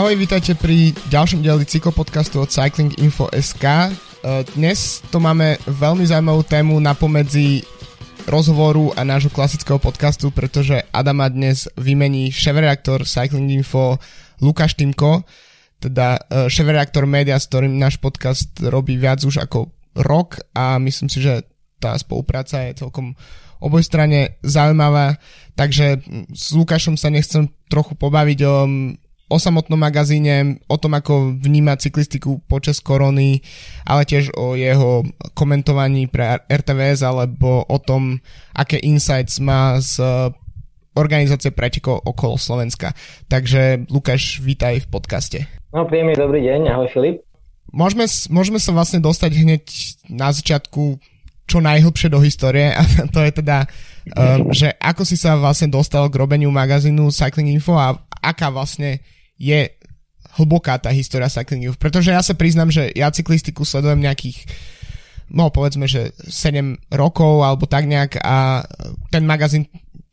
Ahoj, vítajte pri ďalšom dieli cyklopodcastu od Cycling Info SK. E, dnes to máme veľmi zaujímavú tému na pomedzi rozhovoru a nášho klasického podcastu, pretože Adama dnes vymení šéf-reaktor Cycling Info Lukáš Timko, teda e, šéf-reaktor média, s ktorým náš podcast robí viac už ako rok a myslím si, že tá spolupráca je celkom obojstranne zaujímavá, takže s Lukášom sa nechcem trochu pobaviť o o samotnom magazíne, o tom, ako vníma cyklistiku počas korony, ale tiež o jeho komentovaní pre RTVS alebo o tom, aké insights má z organizácie pretekov okolo Slovenska. Takže Lukáš, vítaj v podcaste. No, príjemný dobrý deň, ahoj Filip. Môžeme, môžeme sa vlastne dostať hneď na začiatku čo najhlbšie do histórie a to je teda, um, že ako si sa vlastne dostal k robeniu magazínu Cycling Info a aká vlastne je hlboká tá história cyclingu. Pretože ja sa priznám, že ja cyklistiku sledujem nejakých no povedzme, že 7 rokov alebo tak nejak a ten magazín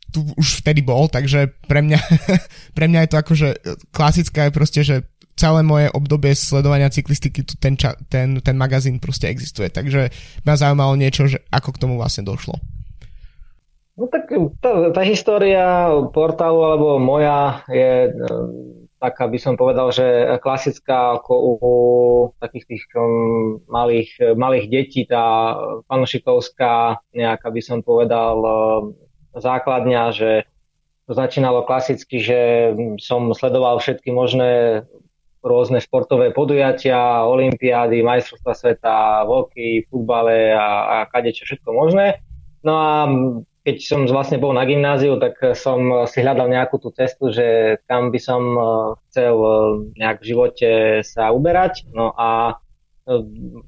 tu už vtedy bol, takže pre mňa, pre mňa je to akože klasická je proste, že celé moje obdobie sledovania cyklistiky tu ten, ča, ten, ten magazín proste existuje, takže ma zaujímalo niečo, že ako k tomu vlastne došlo. No tak tá, tá história portálu alebo moja je taká by som povedal, že klasická ako u takých tých um, malých, malých detí, tá panošikovská nejaká by som povedal um, základňa, že to začínalo klasicky, že som sledoval všetky možné rôzne športové podujatia, olimpiády, majstrovstva sveta, voky, futbale a, a kadečo všetko možné. No a keď som vlastne bol na gymnáziu, tak som si hľadal nejakú tú cestu, že kam by som eh, chcel eh, nejak v živote sa uberať. No a eh,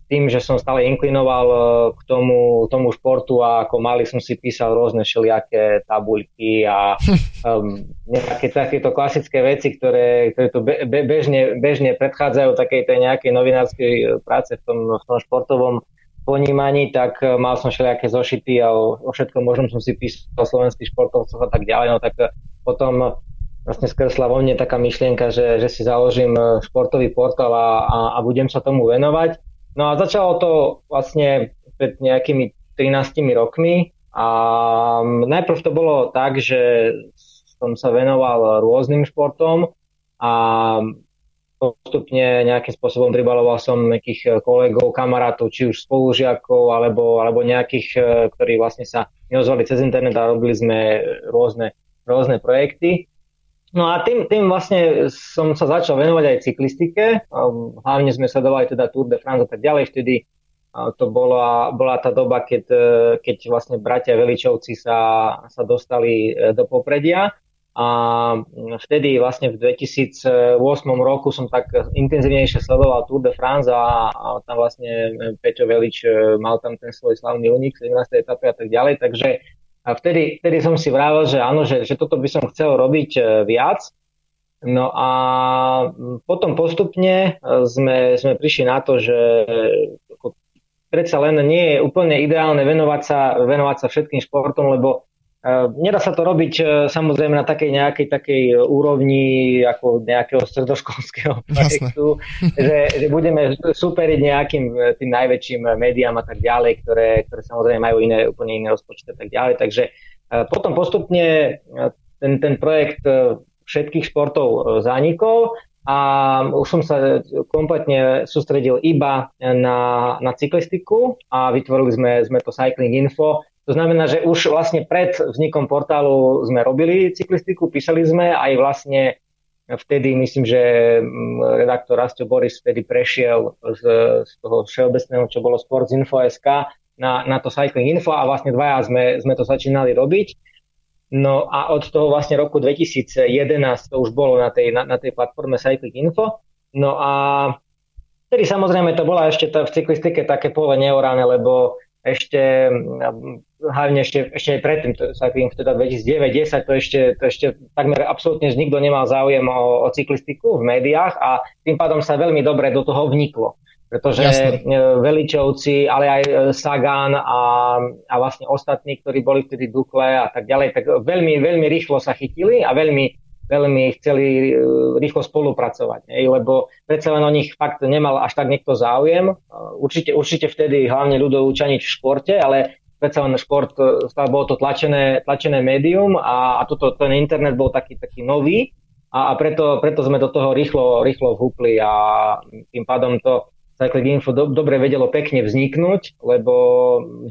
tým, že som stále inklinoval k tomu, tomu športu a ako malý som si písal rôzne všelijaké tabuľky a um, nejaké takéto klasické veci, ktoré, ktoré tu be, bežne, bežne predchádzajú takej tej nejakej novinárskej práce v tom, v tom športovom ponímaní, tak e, mal som všelijaké zošity a o, o všetkom možnom som si písal o slovenských športovcoch a tak ďalej, no tak e, potom vlastne skresla vo mne taká myšlienka, že, že si založím e, športový portál a, a, a budem sa tomu venovať. No a začalo to vlastne pred nejakými 13 rokmi a najprv to bolo tak, že som sa venoval rôznym športom a postupne nejakým spôsobom pribaloval som nejakých eh, kolegov, kamarátov, či už spolužiakov, alebo, alebo nejakých, eh, ktorí vlastne sa neozvali cez internet a robili sme rôzne, rôzne projekty. No a tým, tým vlastne som sa začal venovať aj cyklistike. Hlavne sme sledovali teda Tour de France a tak ďalej. Vtedy to bola, bola tá doba, keď, eh, keď vlastne bratia Veličovci sa, sa dostali do popredia. A vtedy vlastne v 2008 roku som tak intenzívnejšie sledoval Tour de France a, a tam vlastne Peťo Velič e, mal tam ten svoj slavný unik 17. etapy a tak ďalej, takže a vtedy, vtedy som si vravel, že áno, že, že toto by som chcel robiť e, viac. No a potom postupne e, sme, sme prišli na to, že predsa len nie je úplne ideálne venovať sa, venovať sa všetkým športom, lebo nedá sa to robiť e, samozrejme na takej nejakej takej úrovni ako nejakého stredoškolského projektu, že, že budeme superiť nejakým e, tým najväčším médiám a tak ďalej, ktoré, ktoré samozrejme majú iné, úplne iné rozpočty a tak ďalej. Takže potom postupne ten, ten projekt všetkých športov zanikol a už som sa kompletne sústredil iba na, na cyklistiku a vytvorili sme, sme to Cycling Info, to znamená, že už vlastne pred vznikom portálu sme robili cyklistiku, písali sme aj vlastne vtedy myslím, že mm, redaktor Rasto Boris vtedy prešiel z, z toho všeobecného, čo bolo Sportsinfo.sk na, na to Cycling Info a vlastne dvaja sme, sme to začínali robiť. No a od toho vlastne roku 2011 to už bolo na tej, na, na tej platforme Cycling Info. No a vtedy samozrejme to bola ešte v cyklistike také pole neorané, lebo ešte hlavne ešte, ešte aj predtým, to sa tým teda 2009-10, to ešte, to ešte takmer absolútne nikto nemal záujem o, o cyklistiku v médiách a tým pádom sa veľmi dobre do toho vniklo. Pretože Jasne. Veličovci, ale aj e, Sagan a, a vlastne ostatní, ktorí boli vtedy Dukle a tak ďalej, tak veľmi, veľmi rýchlo sa chytili a veľmi, veľmi chceli rýchlo spolupracovať, lebo predsa len o nich fakt nemal až tak niekto záujem. Určite, určite vtedy hlavne ľudov učaniť v športe, ale predsa len šport, bolo to tlačené, tlačené médium a, a toto, ten internet bol taký, taký nový a, a preto, preto sme do toho rýchlo, rýchlo vhúpli a tým pádom to Cycling Info do, dobre vedelo pekne vzniknúť, lebo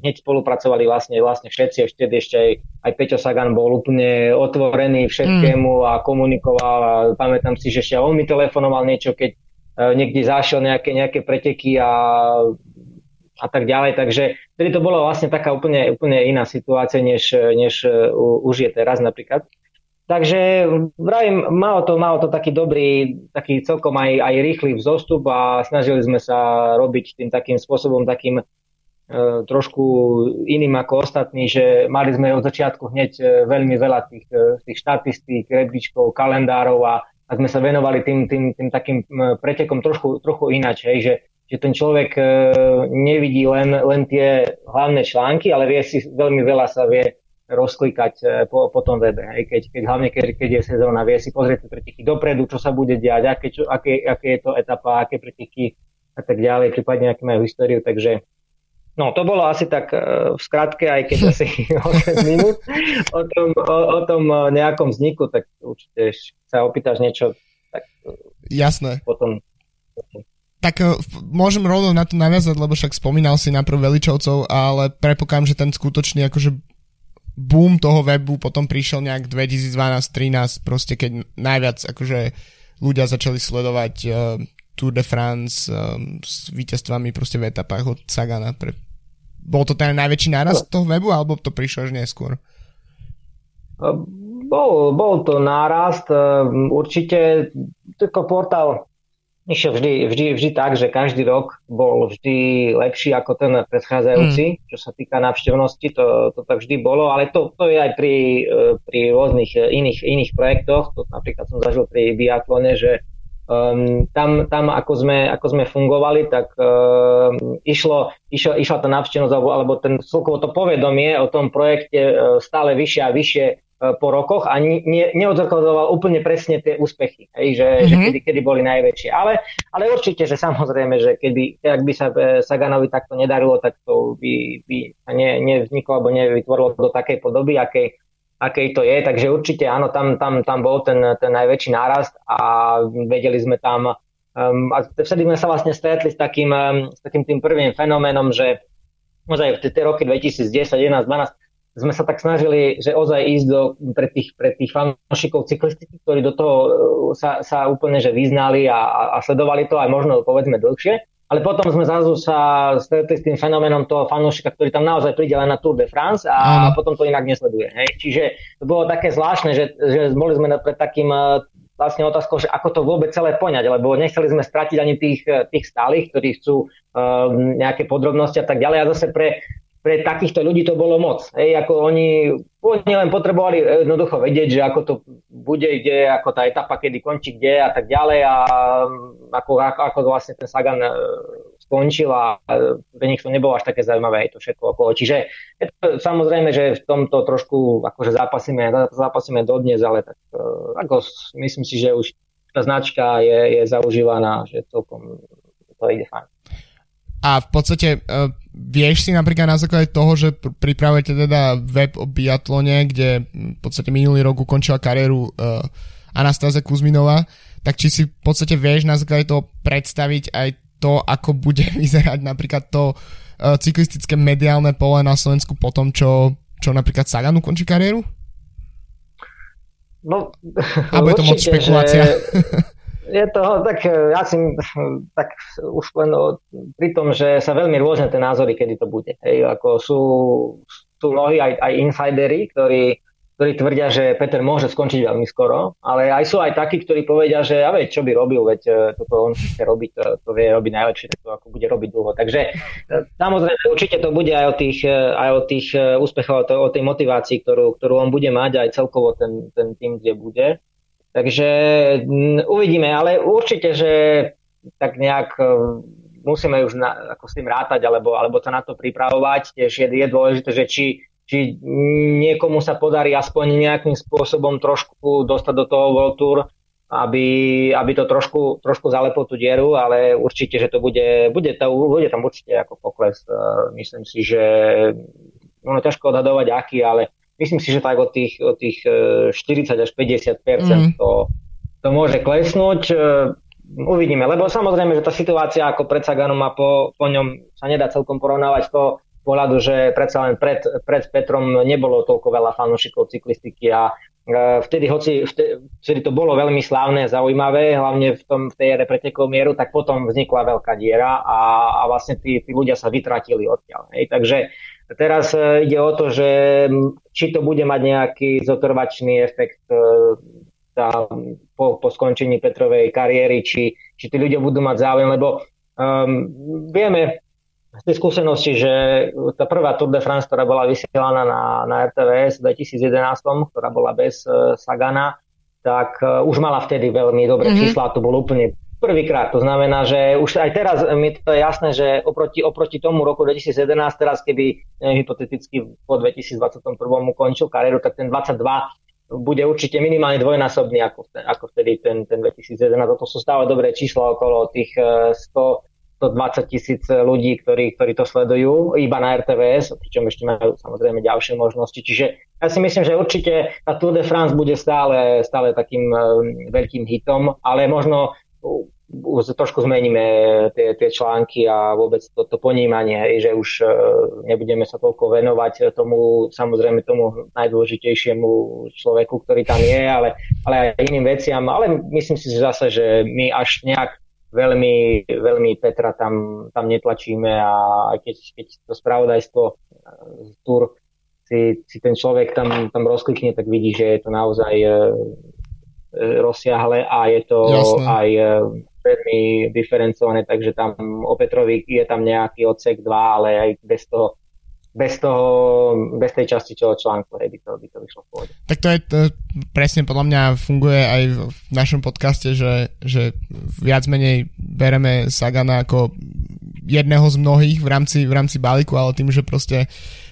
hneď spolupracovali vlastne, vlastne všetci, ešte ešte aj, aj Peťo Sagan bol úplne otvorený všetkému mm. a komunikoval a pamätám si, že ešte on mi telefonoval niečo, keď uh, niekde zašiel nejaké, nejaké preteky a a tak ďalej. Takže vtedy to bolo vlastne taká úplne, úplne iná situácia, než, než uh, už je teraz napríklad. Takže vravím, malo to, malo to taký dobrý, taký celkom aj, aj rýchly vzostup a snažili sme sa robiť tým takým spôsobom, takým e, trošku iným ako ostatní, že mali sme od začiatku hneď e, veľmi veľa tých, e, tých štatistík, rebríčkov, kalendárov a, a sme sa venovali tým, tým, tým takým pretekom trošku, trochu ináč, hej, že, že ten človek e, nevidí len, len tie hlavné články, ale vie si veľmi veľa sa vie rozklikať e, po, po tom webe. Hej. Keď, keď, hlavne keď, keď je sezóna, vie si pozrieť preteky dopredu, čo sa bude diať, aké, čo, aké, aké je to etapa, aké preteky a tak ďalej, prípadne aké majú históriu. Takže no, to bolo asi tak uh, v skratke, aj keď asi 8 minút o tom, o, o tom e, nejakom vzniku, tak určite sa opýtaš niečo, tak Jasné. potom tak môžem rovno na to naviazať, lebo však spomínal si najprv Veličovcov, ale prepokám, že ten skutočný akože boom toho webu potom prišiel nejak 2012-13, proste keď najviac akože ľudia začali sledovať uh, Tour de France um, s víťazstvami proste v etapách od Sagana. Pre... Bol to ten najväčší nárast toho webu, alebo to prišlo až neskôr? Bol, bol to nárast, určite ako portál išiel vždy, vždy, vždy tak, že každý rok bol vždy lepší ako ten predchádzajúci, mm. čo sa týka návštevnosti, to, to tak vždy bolo, ale to, to je aj pri, e, pri rôznych e, iných, iných projektoch, to napríklad som zažil pri biatlone, že um, tam, tam ako, sme, ako sme fungovali, tak um, išlo, išlo, išla tá návštevnosť alebo, alebo ten celkovo to povedomie o tom projekte uh, stále vyššie a vyššie po rokoch a ne, neodzrkadloval úplne presne tie úspechy, hej, že, mm-hmm. že mhm. kedy, kedy boli najväčšie. Ale, ale určite, že samozrejme, že keby, ak by sa e, Saganovi takto nedarilo, tak to by, by ne, nevzniklo alebo nevytvorilo do takej podoby, akej, akej to je. Takže určite áno, tam, tam, tam bol ten, ten najväčší nárast a vedeli sme tam um, a vtedy sme sa vlastne stretli s takým, um, s takým tým prvým fenoménom, že možno aj v tie roky 2010, 11, 12 sme sa tak snažili, že ozaj ísť do, pre, tých, pre tých fanúšikov cyklistiky, ktorí do toho uh, sa, sa úplne že vyznali a, a sledovali to aj možno povedzme dlhšie. Ale potom sme zrazu sa stretli s tým fenoménom toho fanúšika, ktorý tam naozaj príde len na Tour de France a mm. potom to inak nesleduje. Hej? Čiže to bolo také zvláštne, že, že boli sme pred takým uh, vlastne otázkou, že ako to vôbec celé poňať, lebo nechceli sme stratiť ani tých, uh, tých stálych, ktorí chcú uh, nejaké podrobnosti a tak ďalej. A zase pre pre takýchto ľudí to bolo moc. Hej, ako oni, oni len potrebovali jednoducho vedieť, že ako to bude, kde, ako tá etapa, kedy končí, kde a tak ďalej a ako, ako, ako vlastne ten Sagan e, skončil a pre nich to nebolo až také zaujímavé aj to všetko okolo. Čiže je to, samozrejme, že v tomto trošku akože zápasíme, zápasíme dodnes, ale tak ako myslím si, že už tá značka je, je zaužívaná, že celkom to ide fajn. A v podstate uh, vieš si napríklad na základe toho, že pr- pripravujete teda web o biatlone, kde v podstate minulý rok ukončila kariéru uh, Anastáze Kuzminová, tak či si v podstate vieš na základe toho predstaviť aj to, ako bude vyzerať napríklad to uh, cyklistické mediálne pole na Slovensku po tom, čo, čo napríklad Sagan ukončí kariéru? No, Alebo je to moc špekulácia? Že, je to tak, e, ja si, tak už len pri tom, že sa veľmi rôzne tie názory, kedy to bude. Hej, ako sú, sú mnohí aj, aj insidery, ktorí, ktorí tvrdia, že Peter môže skončiť veľmi skoro, ale aj sú aj takí, ktorí povedia, že ja veď, čo by robil, veď e, toto on chce robiť, to, to vie robiť najlepšie, to ako bude robiť dlho. Takže e, samozrejme, určite to bude aj o tých, aj o tých úspechoch, o tej motivácii, ktorú, ktorú on bude mať, aj celkovo ten, ten tým, kde bude. Takže uvidíme, ale určite, že tak nejak e, musíme už na, ako s tým rátať alebo, alebo sa na to pripravovať. Tiež je, je dôležité, že či, či niekomu sa podarí aspoň nejakým spôsobom trošku dostať do toho World Tour, aby, aby to trošku, trošku zaleplo tú dieru, ale určite, že to bude, bude, to, bude tam určite ako pokles. E, myslím si, že ono ťažko odhadovať aký, ale myslím si, že tak od tých, od tých 40 e, až 50 mm. to, to môže klesnúť. E, uvidíme, lebo samozrejme, že tá situácia ako pred Saganom a po, po ňom sa nedá celkom porovnávať to, pohľadu, že predsa len pred, pred Petrom nebolo toľko veľa fanúšikov cyklistiky a e, vtedy, hoci vtedy, vtedy to bolo veľmi slávne, zaujímavé, hlavne v, tom, v tej ére pretekov mieru, tak potom vznikla veľká diera a, a vlastne tí, tí ľudia sa vytratili odtiaľ. Hej. Takže teraz e, ide o to, že či to bude mať nejaký zotrvačný efekt e, tá, po, po skončení Petrovej kariéry, či, či tí ľudia budú mať záujem, lebo um, vieme, z tej skúsenosti, že tá prvá Tour de France, ktorá bola vysielaná na, na RTVS v 2011, ktorá bola bez uh, Sagana, tak uh, už mala vtedy veľmi dobré mm-hmm. čísla, to bolo úplne prvýkrát. To znamená, že už aj teraz mi to je jasné, že oproti, oproti tomu roku 2011, teraz keby neviem, hypoteticky po 2021 ukončil kariéru, tak ten 22 bude určite minimálne dvojnásobný ako, ako vtedy ten, ten 2011. To sú stále dobré čísla okolo tých 100 uh, 120 tisíc ľudí, ktorí, ktorí to sledujú iba na RTVS, pričom ešte majú samozrejme ďalšie možnosti. Čiže ja si myslím, že určite tá Tour de France bude stále, stále takým um, veľkým hitom, ale možno trošku zmeníme tie, tie články a vôbec to, to ponímanie, že už uh, nebudeme sa toľko venovať tomu, samozrejme tomu najdôležitejšiemu človeku, ktorý tam je, ale, ale aj iným veciam. Ale myslím si zase, že my až nejak veľmi, veľmi Petra tam, tam netlačíme a keď, keď to spravodajstvo z e, tur si, si ten človek tam, tam rozklikne, tak vidí, že je to naozaj e, e rozsiahle a je to Jasne. aj e, veľmi diferencované, takže tam o Petrovi je tam nejaký odsek 2, ale aj bez toho bez toho, bez tej časti toho článku, hej, by to, by to vyšlo v pôde. Tak to je to, presne podľa mňa funguje aj v našom podcaste, že, že viac menej bereme Sagana ako jedného z mnohých v rámci, v rámci balíku, ale tým, že proste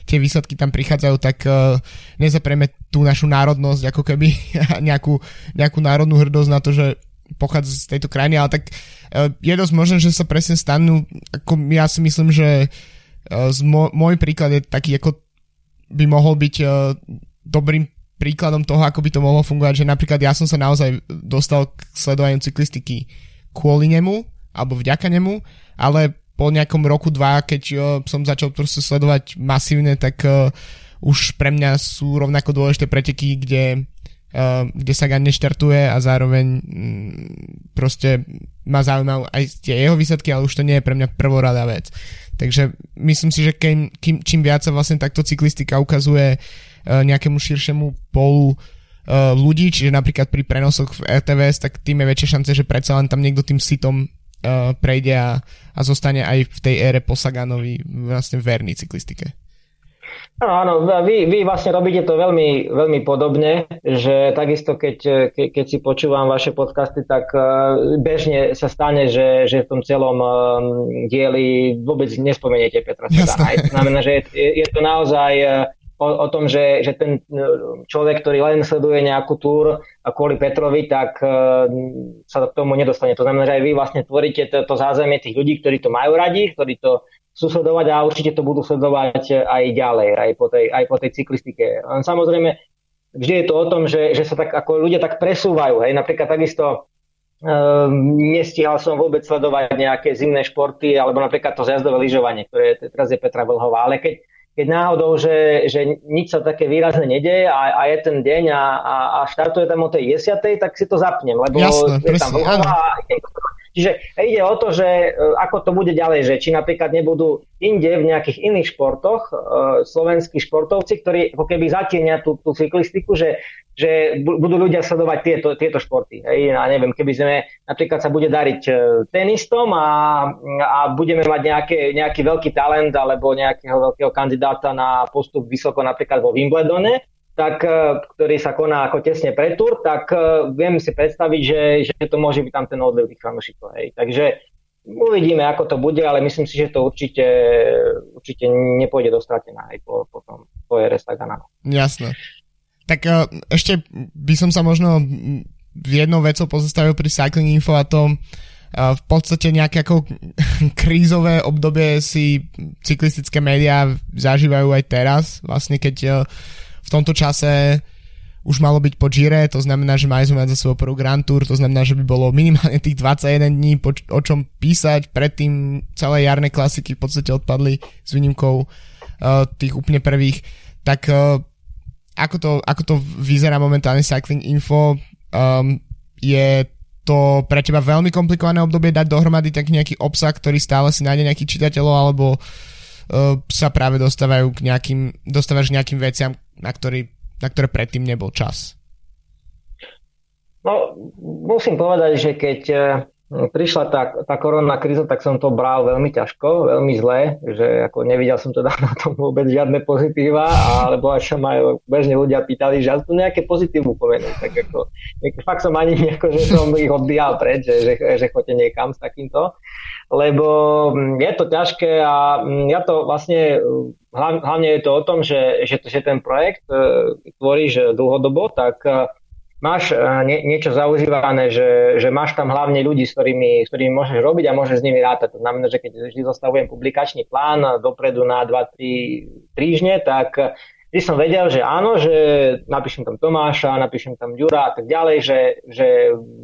tie výsledky tam prichádzajú, tak uh, nezaprieme tú našu národnosť, ako keby nejakú, nejakú národnú hrdosť na to, že pochádza z tejto krajiny, ale tak uh, je dosť možné, že sa presne stanú, ako ja si myslím, že uh, z mo- môj príklad je taký, ako by mohol byť uh, dobrým príkladom toho, ako by to mohlo fungovať, že napríklad ja som sa naozaj dostal k sledovaniu cyklistiky kvôli nemu, alebo vďaka nemu, ale po nejakom roku, dva, keď uh, som začal proste sledovať masívne, tak uh, už pre mňa sú rovnako dôležité preteky, kde, uh, kde sa Gan neštartuje a zároveň um, proste ma zaujímajú aj tie jeho výsledky, ale už to nie je pre mňa prvorada vec. Takže myslím si, že kým, kým, čím viac sa vlastne takto cyklistika ukazuje uh, nejakému širšiemu polu ľudí, čiže napríklad pri prenosoch v RTVS, tak tým je väčšie šance, že predsa len tam niekto tým sitom uh, prejde a, a zostane aj v tej ére po Saganovi vlastne verný cyklistike. Áno, áno, vy, vy vlastne robíte to veľmi, veľmi podobne, že takisto keď, ke, keď si počúvam vaše podcasty, tak e, bežne sa stane, že, že v tom celom e, dieli vôbec nespomeniete Petra Sagana. Znamená, že je, je to naozaj e, o, o tom, že, že ten človek, ktorý len sleduje nejakú túr kvôli Petrovi, tak sa k tomu nedostane. To znamená, že aj vy vlastne tvoríte to, to zázemie tých ľudí, ktorí to majú radi, ktorí to chcú sledovať a určite to budú sledovať aj ďalej, aj po tej, aj po tej cyklistike. Samozrejme, vždy je to o tom, že, že sa tak ako ľudia tak presúvajú. Hej. Napríklad takisto um, nestíhal som vôbec sledovať nejaké zimné športy, alebo napríklad to zjazdové lyžovanie, ktoré teraz je Petra Vlhová. Ale keď, keď náhodou, že, že nič sa také výrazne nedeje a, a je ten deň a, a, a štartuje tam o tej 10, tak si to zapnem, lebo Jasne, je tam Vlhová a Čiže ide o to, že e, ako to bude ďalej, že či napríklad nebudú inde v nejakých iných športoch e, slovenskí športovci, ktorí ako keby zatienia tú, tú cyklistiku, že, že budú ľudia sledovať tieto, tieto športy. Hej, a neviem, keby sme napríklad sa bude dariť e, tenistom a, a budeme mať nejaké, nejaký veľký talent alebo nejakého veľkého kandidáta na postup vysoko napríklad vo Wimbledone, tak, e, ktorý sa koná ako tesne pred tur, tak e, viem si predstaviť, že, že to môže byť tam ten odliv tých fanúšikov. Takže uvidíme, ako to bude, ale myslím si, že to určite, určite nepôjde do stratená aj po, po tom tvoje Restagana. Jasné. Tak uh, ešte by som sa možno jednou vecou pozastavil pri Cycling Info a to uh, v podstate nejaké ako krízové obdobie si cyklistické médiá zažívajú aj teraz, vlastne keď v tomto čase už malo byť po Gire, to znamená, že mali sme mať za svoj prvú Grand Tour, to znamená, že by bolo minimálne tých 21 dní po, o čom písať, predtým celé jarné klasiky v podstate odpadli s výnimkou uh, tých úplne prvých, tak uh, ako, to, ako to vyzerá momentálne Cycling Info, um, je to pre teba veľmi komplikované obdobie dať dohromady tak nejaký obsah, ktorý stále si nájde nejaký čitateľov, alebo uh, sa práve dostávajú k nejakým, dostávaš nejakým veciam, na ktorý na ktoré predtým nebol čas? No, musím povedať, že keď eh, prišla tá, tá korona kríza, tak som to bral veľmi ťažko, veľmi zle, že ako nevidel som teda na tom vôbec žiadne pozitíva, alebo až sa ma bežne ľudia pýtali, že to nejaké pozitívu pomenú, tak ako, fakt som ani nejako, že som ich odbíjal pred, že, že, že chodte niekam s takýmto, lebo hm, je to ťažké a hm, ja to vlastne hlavne je to o tom, že, že, že ten projekt e, tvoríš dlhodobo, tak e, máš e, nie, niečo zaužívané, že, že máš tam hlavne ľudí, s ktorými, s ktorými môžeš robiť a môžeš s nimi rátať. To znamená, že keď vždy zostavujem publikačný plán dopredu na 2-3 týždne, tak vždy som vedel, že áno, že napíšem tam Tomáša, napíšem tam Ďura a tak ďalej, že, že,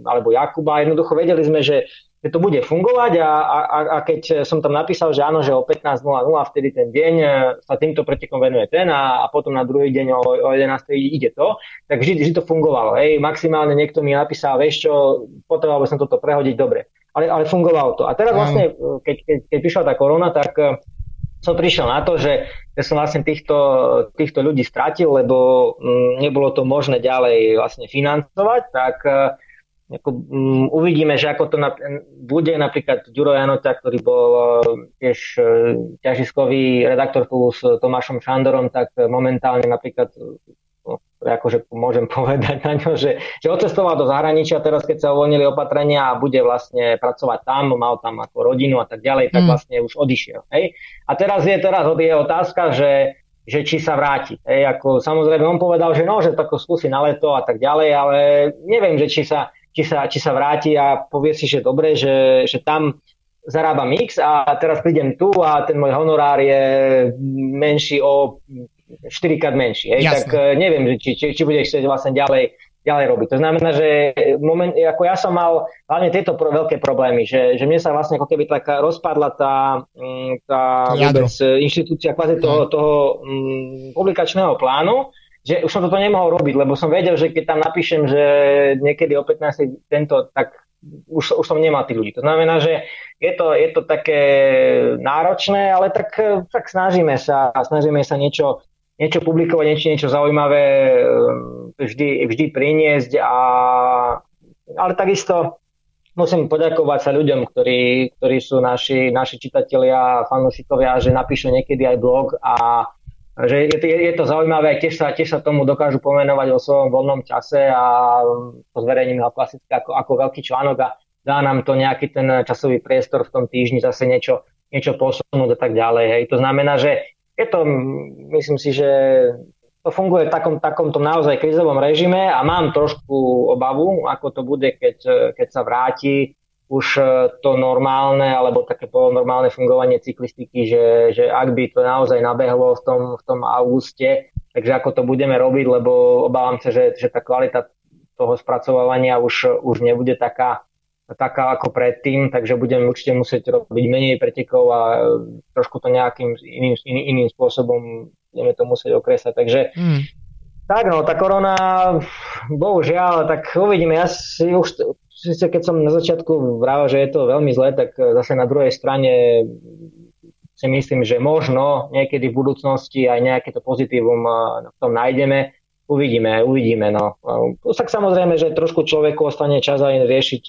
alebo Jakuba. Jednoducho vedeli sme, že že to bude fungovať a, a, a keď som tam napísal, že áno, že o 15.00 vtedy ten deň e, sa týmto pretekom venuje ten a, a potom na druhý deň o, o 11.00 ide to, tak vždy, vždy to fungovalo. Hej. Maximálne niekto mi napísal, vieš čo, potreboval by som toto prehodiť, dobre. Ale, ale fungovalo to. A teraz vlastne, keď, keď, keď prišla tá korona, tak e, som prišiel na to, že ja som vlastne týchto, týchto ľudí stratil, lebo m, nebolo to možné ďalej vlastne financovať, tak ako, um, uvidíme, že ako to na, bude napríklad Ďuro Janota, ktorý bol uh, tiež uh, ťažiskový redaktor s Tomášom Šandorom, tak momentálne napríklad no, akože môžem povedať na ňo, že, že odcestoval do zahraničia teraz, keď sa uvoľnili opatrenia a bude vlastne pracovať tam, mal tam ako rodinu a tak ďalej, tak mm. vlastne už odišiel. Hej? A teraz je teraz je otázka, že že či sa vráti. Hej, ako, samozrejme, on povedal, že no, že tako skúsi na leto a tak ďalej, ale neviem, že či sa, či sa, či sa vráti a povie si, že dobre, že, že tam zarába mix a teraz prídem tu a ten môj honorár je menší o 4 krát menší. Hej? Tak eh, neviem, či, či, či bude chcieť vlastne ďalej, ďalej robiť. To znamená, že moment, ako ja som mal hlavne tieto pro, veľké problémy, že, že mne sa vlastne ako keby taká rozpadla tá, mm, tá vôbec inštitúcia kvázi toho, toho um, publikačného plánu že už som toto nemohol robiť, lebo som vedel, že keď tam napíšem, že niekedy o 15 tento, tak už, už som nemal tých ľudí. To znamená, že je to, je to také náročné, ale tak, tak snažíme sa, snažíme sa niečo, niečo publikovať, niečo, niečo zaujímavé ehm, vždy, vždy priniesť a ale takisto musím poďakovať sa ľuďom, ktorí, ktorí sú naši, naši čitatelia, fanúšikovia, že napíšu niekedy aj blog a že je, je, je to zaujímavé, tiež sa, tiež sa tomu dokážu pomenovať o svojom voľnom čase a to zverejním ho klasicky ako, ako veľký článok a dá nám to nejaký ten časový priestor v tom týždni zase niečo, niečo posunúť a tak ďalej. Hej. To znamená, že je to, myslím si, že to funguje v takom, takomto naozaj krizovom režime a mám trošku obavu, ako to bude, keď, keď sa vráti už e, to normálne alebo také polonormálne fungovanie cyklistiky, že, že ak by to naozaj nabehlo v tom, v tom auguste, takže ako to budeme robiť, lebo obávam sa, že, že tá kvalita toho spracovávania už, už nebude taká, taká ako predtým, takže budeme určite musieť robiť menej pretekov a e, trošku to nejakým iným, iný, iným spôsobom budeme to musieť okresať. Takže mm. tak no, tá korona, bohužiaľ, tak uvidíme. Ja si už síce keď som na začiatku vravel, že je to veľmi zlé, tak e, zase na druhej strane si myslím, že možno niekedy v budúcnosti aj nejaké to pozitívum e, v tom nájdeme. Uvidíme, uvidíme. No. Tak samozrejme, že trošku človeku ostane čas aj riešiť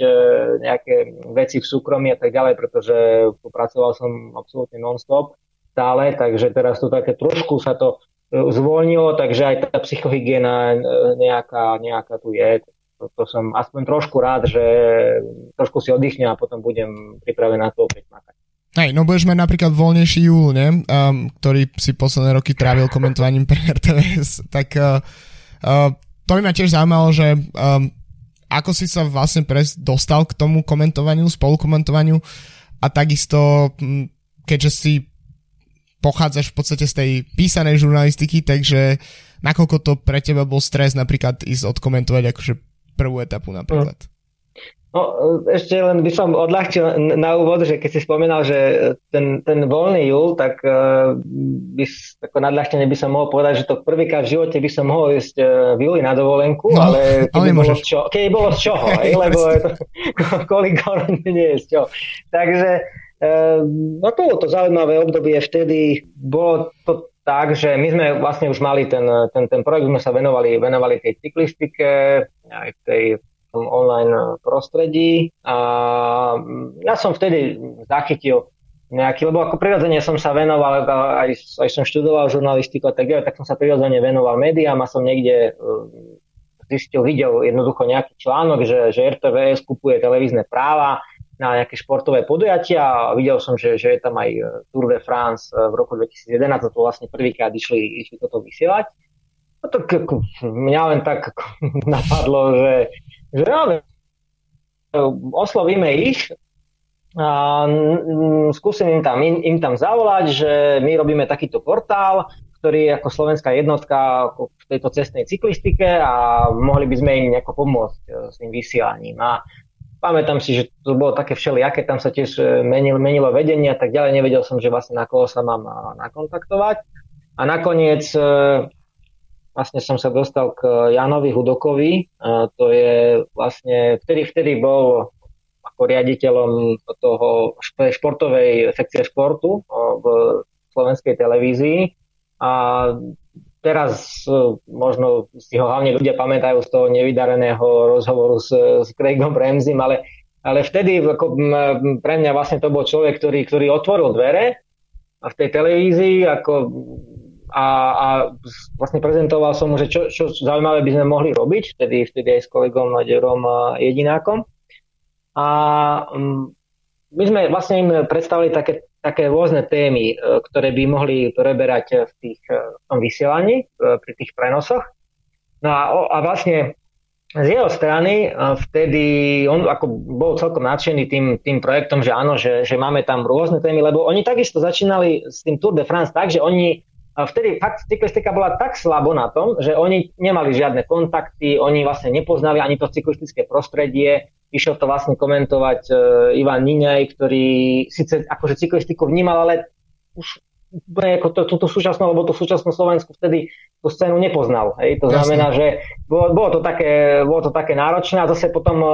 nejaké veci v súkromí a tak ďalej, pretože pracoval som absolútne non-stop stále, takže teraz tu také trošku sa to zvolnilo, takže aj tá psychohygiena nejaká, nejaká tu je to, to som aspoň trošku rád, že trošku si oddychnem a potom budem pripravený na to opäť makať. Hej, no budeš mať napríklad voľnejší júl, ne? Um, ktorý si posledné roky trávil komentovaním pre RTVS, tak uh, uh, to by ma tiež zaujímalo, že um, ako si sa vlastne pres dostal k tomu komentovaniu, spolukomentovaniu a takisto, keďže si pochádzaš v podstate z tej písanej žurnalistiky, takže nakoľko to pre teba bol stres napríklad ísť odkomentovať akože prvú etapu napríklad? No, ešte len by som odľahčil na úvod, že keď si spomínal, že ten, ten voľný júl, tak uh, by, ako nadľahčenie by som mohol povedať, že to prvýkrát v živote by som mohol ísť uh, v júli na dovolenku, no, ale keď, ale bolo čo, keď bolo z čoho, aj, lebo to, kvôli nie je z čoho. Takže uh, no to bolo to zaujímavé obdobie, vtedy bolo to tak, že my sme vlastne už mali ten, ten, ten projekt, sme sa venovali, venovali tej cyklistike, aj tej tom online prostredí a ja som vtedy zachytil nejaký, lebo ako prirodzene som sa venoval, aj, aj som študoval žurnalistiku a tak ďalej, tak som sa prirodzene venoval médiám a som niekde uh, zistil, videl jednoducho nejaký článok, že, že RTVS kupuje televízne práva na nejaké športové podujatia a videl som, že, že je tam aj Tour de France v roku 2011 a to vlastne prvýkrát išli, išli toto vysielať. No to mňa len tak napadlo, že že áno, oslovíme ich a skúsim im tam, im, tam zavolať, že my robíme takýto portál, ktorý je ako slovenská jednotka v tejto cestnej cyklistike a mohli by sme im nejako pomôcť e, s tým vysielaním. A pamätám si, že to bolo také všelijaké, tam sa tiež e, menilo, menilo vedenie a tak ďalej, nevedel som, že vlastne na koho sa mám nakontaktovať. A nakoniec e, vlastne som sa dostal k Janovi Hudokovi. A to je vlastne, vtedy, vtedy bol ako riaditeľom toho športovej sekcie športu v slovenskej televízii. A teraz možno si ho hlavne ľudia pamätajú z toho nevydareného rozhovoru s, s Craigom Ramsey, ale, ale vtedy ako, pre mňa vlastne to bol človek, ktorý, ktorý otvoril dvere v tej televízii ako a, a vlastne prezentoval som mu, že čo, čo zaujímavé by sme mohli robiť, vtedy, vtedy aj s kolegom Naderom Jedinákom. A mm, my sme vlastne im predstavili také, také rôzne témy, e, ktoré by mohli preberať v, tých, e, v tom vysielaní, e, pri tých prenosoch. No a, a vlastne z jeho strany vtedy on ako bol celkom nadšený tým, tým projektom, že áno, že, že máme tam rôzne témy, lebo oni takisto začínali s tým Tour de France tak, že oni a vtedy fakt cyklistika bola tak slabo na tom, že oni nemali žiadne kontakty, oni vlastne nepoznali ani to cyklistické prostredie. Išiel to vlastne komentovať uh, Ivan Niňaj, ktorý síce akože cyklistiku vnímal, ale už úplne ako to, túto súčasnú, lebo tú súčasnú Slovensku vtedy tú scénu nepoznal. Hej. To Jasne. znamená, že bolo, bolo, to také, bolo to také náročné a zase potom uh,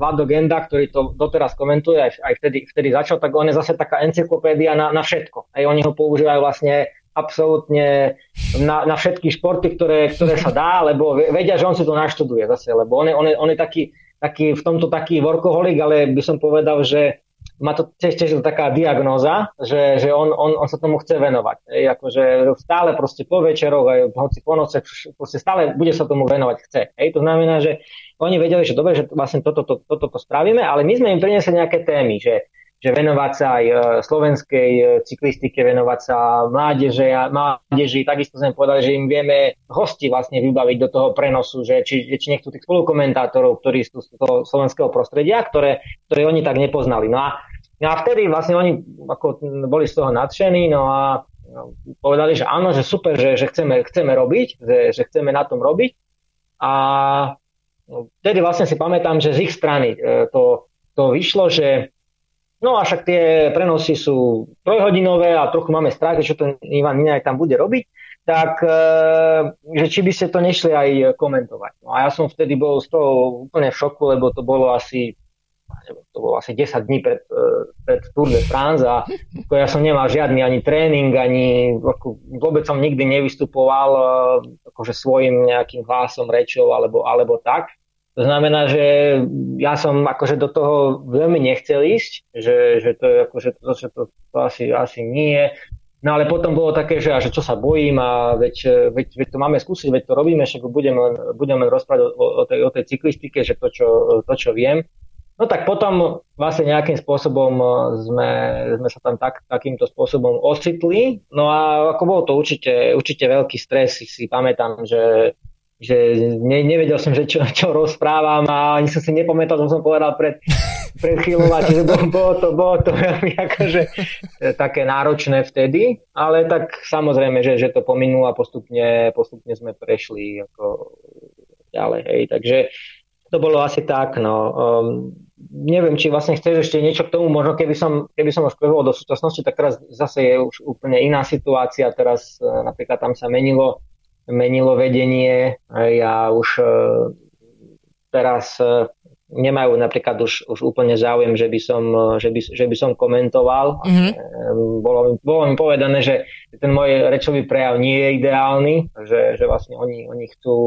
Vlado Genda, ktorý to doteraz komentuje, aj, aj vtedy, vtedy začal, tak on je zase taká encyklopédia na, na všetko. Hej. Oni ho používajú vlastne absolútne na, na všetky športy, ktoré, ktoré sa dá, lebo vedia, že on si to naštuduje zase, lebo on je, on je, on je taký, taký, v tomto taký workoholik, ale by som povedal, že má to tiež, tiež taká diagnóza, že, že on, on, on sa tomu chce venovať. Ej, akože stále proste po večeroch, aj hoci po noce, proste stále bude sa tomu venovať, chce. Ej, to znamená, že oni vedeli, že dobre, že vlastne toto to, to, to, to spravíme, ale my sme im priniesli nejaké témy, že že venovať sa aj e, slovenskej e, cyklistike, venovať sa mládeže a mládeži. Takisto sme povedali, že im vieme hosti vlastne vybaviť do toho prenosu, že či, či nechcú tých spolukomentátorov, ktorí sú z toho slovenského prostredia, ktoré, ktoré oni tak nepoznali. No a, no a vtedy vlastne oni ako boli z toho nadšení, no a no, povedali, že áno, že super, že, že chceme, chceme robiť, že, že chceme na tom robiť. A no, vtedy vlastne si pamätám, že z ich strany e, to, to vyšlo, že No a však tie prenosy sú trojhodinové a trochu máme strach, čo ten Ivan Minaj tam bude robiť, tak e, že či by ste to nešli aj komentovať. No a ja som vtedy bol z toho úplne v šoku, lebo to bolo asi to bolo asi 10 dní pred, e, pred Tour de France a ja som nemal žiadny ani tréning, ani vôbec som nikdy nevystupoval e, akože svojim nejakým hlasom, rečou alebo, alebo tak. To znamená, že ja som akože do toho veľmi nechcel ísť, že, že to je akože to, že to, to asi, asi nie. No ale potom bolo také, že, že čo sa bojím a veď, veď, veď to máme skúsiť, veď to robíme, však budeme, budeme rozprávať o, o, tej, o tej cyklistike, že to čo, to, čo viem. No tak potom vlastne nejakým spôsobom sme, sme sa tam tak, takýmto spôsobom ocitli. No a ako bol to určite, určite veľký stres, si pamätám, že, že ne, nevedel som, že čo, čo rozprávam a ani som si nepamätal, čo som povedal pred, pred chvíľou, čiže bolo, bolo, to, bolo to veľmi akože e, také náročné vtedy, ale tak samozrejme, že, že to pominulo a postupne, postupne sme prešli ako ďalej. Hej. Takže to bolo asi tak. No. Um, neviem, či vlastne chceš ešte niečo k tomu, možno keby som, keby som už prehol do súčasnosti, tak teraz zase je už úplne iná situácia, teraz uh, napríklad tam sa menilo, menilo vedenie, ja už uh, teraz uh, nemajú napríklad už, už úplne záujem, že by som, že by, že by som komentoval. Mm-hmm. Bolo, mi, bolo mi povedané, že ten môj rečový prejav nie je ideálny, že, že vlastne oni, oni chcú,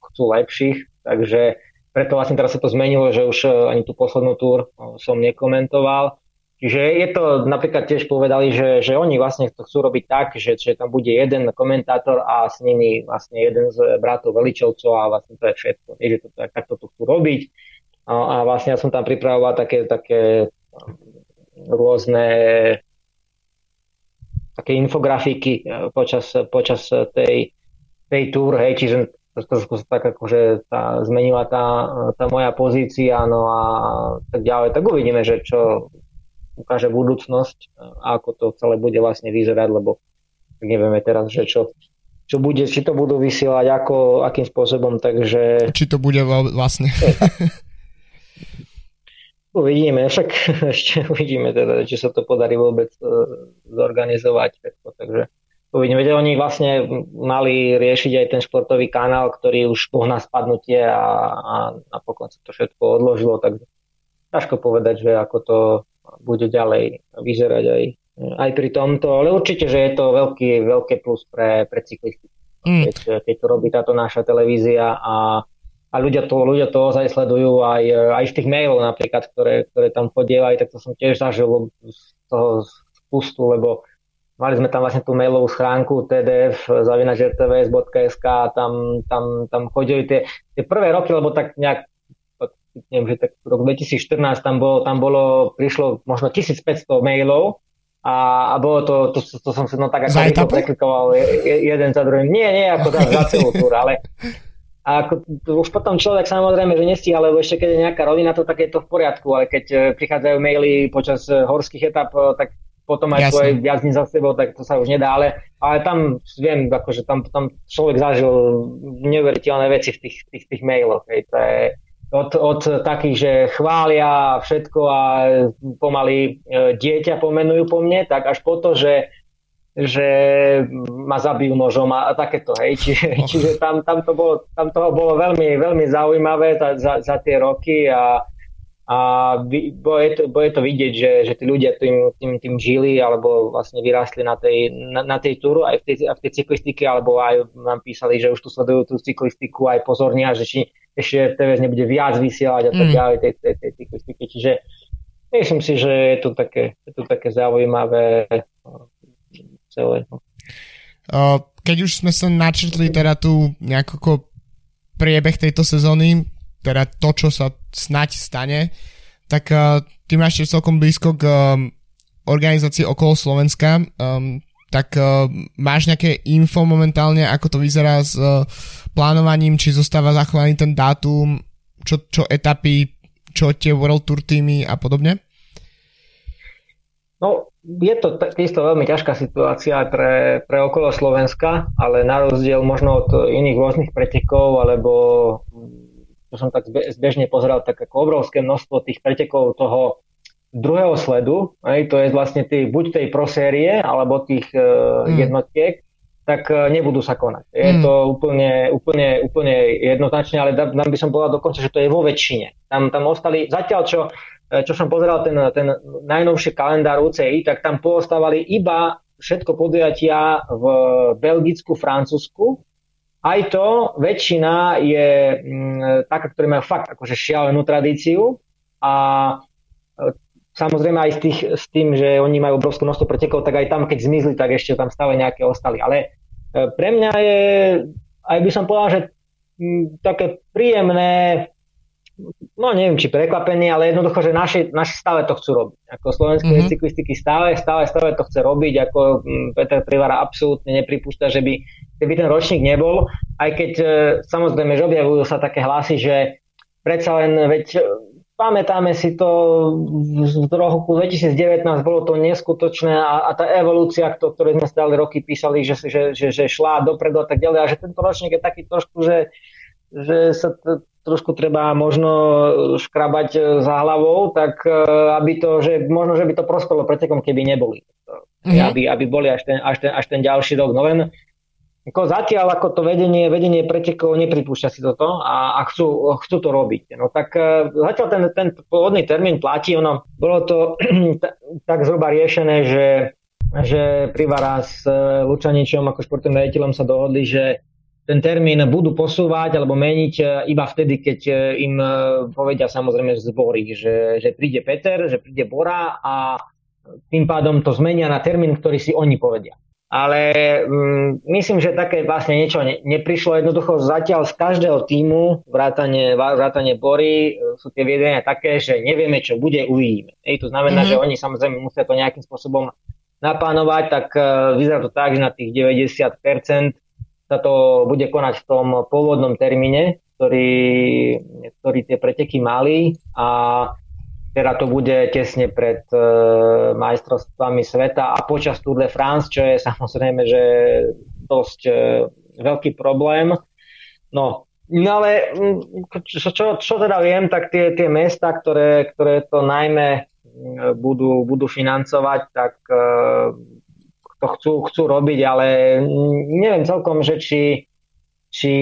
chcú lepších, takže preto vlastne teraz sa to zmenilo, že už e, ani tú poslednú túr e, som nekomentoval. Čiže je to, napríklad tiež povedali, že, že oni vlastne to chcú robiť tak, že, že tam bude jeden komentátor a s nimi vlastne jeden z bratov veličovcov a vlastne to je všetko. Je, že to, tak, takto to chcú robiť. A, a vlastne ja som tam pripravoval také, také rôzne také infografiky e, počas, počas tej, tej túr, hej, čiže trošku sa tak akože tá, zmenila tá, tá moja pozícia, no a tak ďalej, tak uvidíme, že čo ukáže budúcnosť a ako to celé bude vlastne vyzerať, lebo nevieme teraz, že čo, čo bude, či to budú vysielať, ako, akým spôsobom, takže... Či to bude vlastne. Uvidíme, však ešte uvidíme teda, či sa to podarí vôbec uh, zorganizovať. Takže Uvidíme, že oni vlastne mali riešiť aj ten športový kanál, ktorý už bol na spadnutie a, a napokon sa to všetko odložilo, tak ťažko povedať, že ako to bude ďalej vyzerať aj, aj pri tomto, ale určite, že je to veľký, veľké plus pre, pre cyklistiku. Mm. Keď, keď to robí táto naša televízia a, a ľudia to, ľudia to ozaj sledujú aj, aj v tých mailov napríklad, ktoré, ktoré tam chodievajú, tak to som tiež zažil z toho spustu, lebo Mali sme tam vlastne tú mailovú schránku tdf zavinačrtvs.sk tam, tam, tam chodili tie, tie prvé roky, lebo tak nejak neviem, že tak rok 2014 tam bolo, tam bolo, prišlo možno 1500 mailov a, a bolo to, to, to, to som si no tak ako preklikoval jeden za druhým. Nie, nie, ako tam za celú túr, ale a ako, už potom človek samozrejme, že nestíha, lebo ešte keď je nejaká rovina, to tak je to v poriadku, ale keď eh, prichádzajú maily počas eh, horských etap, eh, tak potom aj svoje viac za sebou, tak to sa už nedá, ale, ale tam viem, akože tam, tam človek zažil neuveriteľné veci v tých, tých, tých mailoch. Hej. To je od, od takých, že chvália všetko a pomaly e, dieťa pomenujú po mne, tak až po to, že že ma zabijú nožom a, a takéto, hej. Čiže, oh. čiže tam, tam, to bolo, tam toho bolo veľmi, veľmi zaujímavé za, za, za tie roky a, a bude to, bude to vidieť, že, že tí ľudia tým, tým, tým žili alebo vlastne vyrástli na tej, na, na tej túru aj v tej, aj v tej cyklistike alebo aj nám písali, že už tu sledujú tú cyklistiku aj pozorne a že či ešte TVS nebude viac vysielať a tak mm. ďalej tej, tej, tej cyklistike. Čiže myslím si, že je to také, je to také zaujímavé no, celé. No. Keď už sme sa načrtli teda tu nejaký priebeh tejto sezóny, teda to, čo sa snať stane, tak uh, ty máš tiež celkom blízko k um, organizácii okolo Slovenska, um, tak uh, máš nejaké info momentálne, ako to vyzerá s uh, plánovaním, či zostáva zachovaný ten dátum, čo, čo etapy, čo tie World Tour týmy a podobne? No, je to takisto veľmi ťažká situácia aj pre, pre okolo Slovenska, ale na rozdiel možno od iných rôznych pretekov alebo čo som tak zbežne pozeral, tak ako obrovské množstvo tých pretekov toho druhého sledu, aj, to je vlastne tí, buď tej prosérie, alebo tých uh, mm. jednotiek, tak uh, nebudú sa konať. Je mm. to úplne, úplne, úplne jednoznačne, ale tam by som povedal dokonca, že to je vo väčšine. Tam, tam ostali, zatiaľ čo, e, čo som pozeral ten, ten najnovší kalendár UCI, tak tam poostávali iba všetko podujatia v Belgicku, Francúzsku, aj to väčšina je m, mm, taká, ktorí majú fakt akože šialenú tradíciu a e, samozrejme aj s, tých, s tým, že oni majú obrovskú množstvo pretekov, tak aj tam, keď zmizli, tak ešte tam stále nejaké ostali. Ale e, pre mňa je, aj by som povedal, že také príjemné no neviem, či prekvapení, ale jednoducho, že naši, naši stále to chcú robiť. Ako slovenské mm-hmm. cyklistiky stále, stále, stále to chce robiť, ako Peter Privara absolútne nepripúšťa, že by, by ten ročník nebol, aj keď e, samozrejme, že objavujú sa také hlasy, že predsa len, veď pamätáme si to v roku 2019 bolo to neskutočné a, a tá evolúcia, ktoré sme stále roky písali, že, že, že, že šla dopredu a tak ďalej a že tento ročník je taký trošku, že, že sa t- trošku treba možno škrabať e, za hlavou, tak e, aby to, že možno, že by to prospelo pretekom, keby neboli. Mm-hmm. Aby, aby boli až ten, až, ten, až ten ďalší rok. No len ako zatiaľ ako to vedenie, vedenie pretekov nepripúšťa si toto a, a chcú, chcú to robiť. No tak e, zatiaľ ten, ten pôvodný termín platí, ono bolo to tak zhruba riešené, že, že Privara s Lučaničom ako športovým riaditeľom sa dohodli, že ten termín budú posúvať alebo meniť e, iba vtedy, keď e, im e, povedia samozrejme zbory, že, že príde Peter, že príde Bora a tým pádom to zmenia na termín, ktorý si oni povedia. Ale mm, myslím, že také vlastne niečo ne, neprišlo. Jednoducho zatiaľ z každého týmu, vrátane, vrátane Bory, sú tie viedenia také, že nevieme, čo bude, uvidíme. Ej, to znamená, mm-hmm. že oni samozrejme musia to nejakým spôsobom naplánovať, tak uh, vyzerá to tak, že na tých 90% sa to bude konať v tom pôvodnom termíne, ktorý, ktorý tie preteky mali a teda to bude tesne pred e, majstrovstvami sveta a počas Tour de France, čo je samozrejme, že dosť e, veľký problém. No, no ale čo, čo, čo teda viem, tak tie, tie mesta, ktoré, ktoré to najmä budú, budú financovať, tak e, to chcú, chcú robiť, ale neviem celkom, že či, či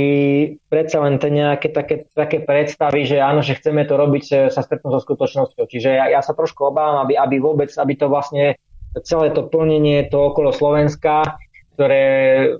predsa len tie nejaké také, také predstavy, že áno, že chceme to robiť, sa stretnú so skutočnosťou. Čiže ja, ja sa trošku obávam, aby, aby vôbec, aby to vlastne celé to plnenie to okolo Slovenska, ktoré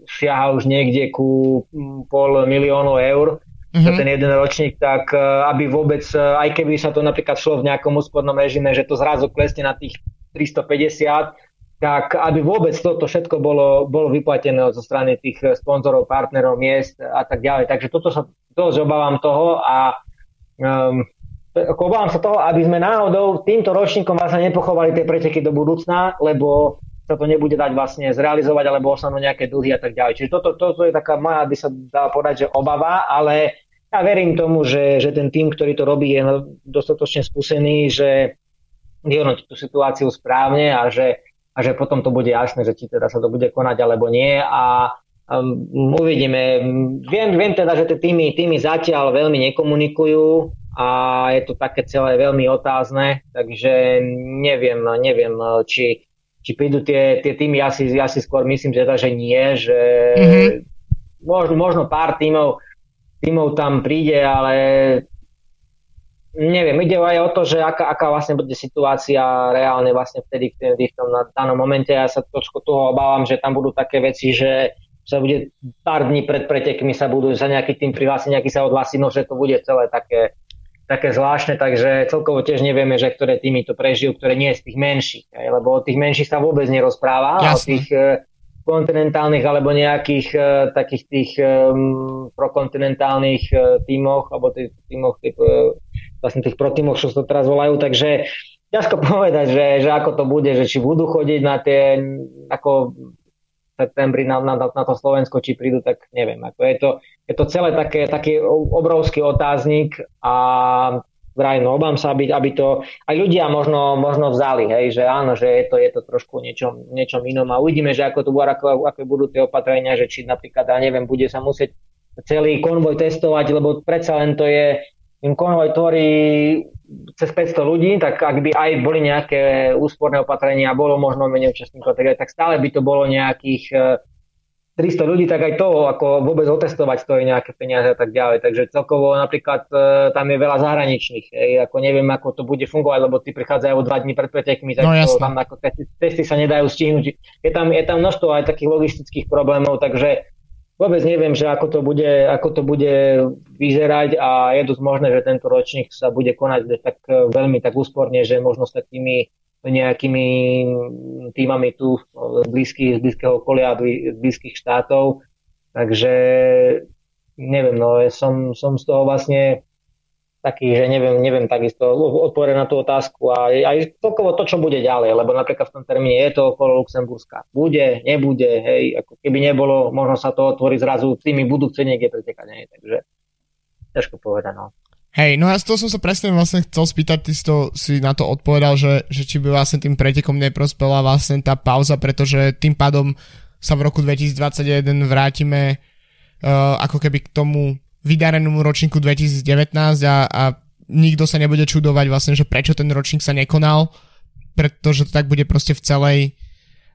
siaha už niekde ku pol miliónu eur, mm-hmm. za ten jeden ročník, tak e, aby vôbec, e, aj keby sa to napríklad šlo v nejakom úspornom režime, že to zrazu klesne na tých 350, tak aby vôbec toto všetko bolo, bolo vyplatené zo strany tých sponzorov, partnerov, miest a tak ďalej. Takže toto sa dosť obávam toho a um, obávam sa toho, aby sme náhodou týmto ročníkom vlastne nepochovali tie preteky do budúcna, lebo sa to nebude dať vlastne zrealizovať, alebo ostanú nejaké dlhy a tak ďalej. Čiže toto, toto je taká moja, by sa dala povedať, že obava, ale ja verím tomu, že, že ten tým, ktorý to robí, je dostatočne skúsený, že vyhodnotí tú situáciu správne a že a že potom to bude jasné, že či teda sa to bude konať alebo nie a um, uvidíme. Viem, viem teda, že tie týmy, týmy zatiaľ veľmi nekomunikujú a je to také celé veľmi otázne, takže neviem, neviem, či, či prídu tie, tie týmy, ja si, ja si skôr myslím, že, teda, že nie, že mm-hmm. možno, možno pár týmov, týmov tam príde, ale neviem, ide aj o to, že aká, aká vlastne bude situácia reálne vlastne vtedy, vtedy v tom na danom momente. Ja sa trošku toho obávam, že tam budú také veci, že sa bude pár dní pred pretekmi sa budú za nejaký tým prihlásiť, nejaký sa odhlási, no že to bude celé také, také zvláštne, takže celkovo tiež nevieme, že ktoré týmy to prežijú, ktoré nie z tých menších, lebo o tých menších sa vôbec nerozpráva, Jasne. o tých eh, kontinentálnych alebo nejakých uh, takých tých um, prokontinentálnych uh, tímoch alebo tých tímoch typ, uh, vlastne tých protímoch, čo sa to teraz volajú, takže ťažko povedať, že, že ako to bude, že či budú chodiť na tie ako septembri na, na, na to Slovensko, či prídu, tak neviem. Ako je, to, je to celé také, taký obrovský otáznik a vraj, no obám sa, aby, aby to aj ľudia možno, možno vzali, hej, že áno, že je to, je to trošku niečom, niečom inom a uvidíme, že ako to bude, ako, ako budú tie opatrenia, že či napríklad, ja neviem, bude sa musieť celý konvoj testovať, lebo predsa len to je, im tvorí cez 500 ľudí, tak ak by aj boli nejaké úsporné opatrenia, bolo možno menej účastníkov, tak, tak stále by to bolo nejakých 300 ľudí, tak aj to ako vôbec otestovať stojí nejaké peniaze a tak ďalej. Takže celkovo napríklad e, tam je veľa zahraničných. Ej, ako neviem, ako to bude fungovať, lebo ty prichádzajú dva dní pred pretekmi, tak no, to, tam ako testy, testy sa nedajú stihnúť. Je tam, je tam množstvo aj takých logistických problémov, takže vôbec neviem, že ako to bude, ako to bude vyzerať a je dosť možné, že tento ročník sa bude konať tak e, veľmi tak úsporne, že možno sa tými nejakými týmami tu z, blízky, z blízkeho okolia, z blízkych štátov. Takže neviem, no som, som z toho vlastne taký, že neviem, neviem takisto odpovedať na tú otázku a aj celkovo to, čo bude ďalej, lebo napríklad v tom termíne je to okolo Luxemburska. Bude, nebude, hej, ako keby nebolo, možno sa to otvorí zrazu, tými budú chcieť niekde pretekať, hej, takže ťažko povedať, no. Hej, no ja toho som sa presne vlastne chcel spýtať, ty si, to, si na to odpovedal, že, že či by vlastne tým pretekom neprospela vlastne tá pauza, pretože tým pádom sa v roku 2021 vrátime uh, ako keby k tomu vydarenému ročníku 2019 a, a nikto sa nebude čudovať vlastne, že prečo ten ročník sa nekonal, pretože to tak bude proste v celej,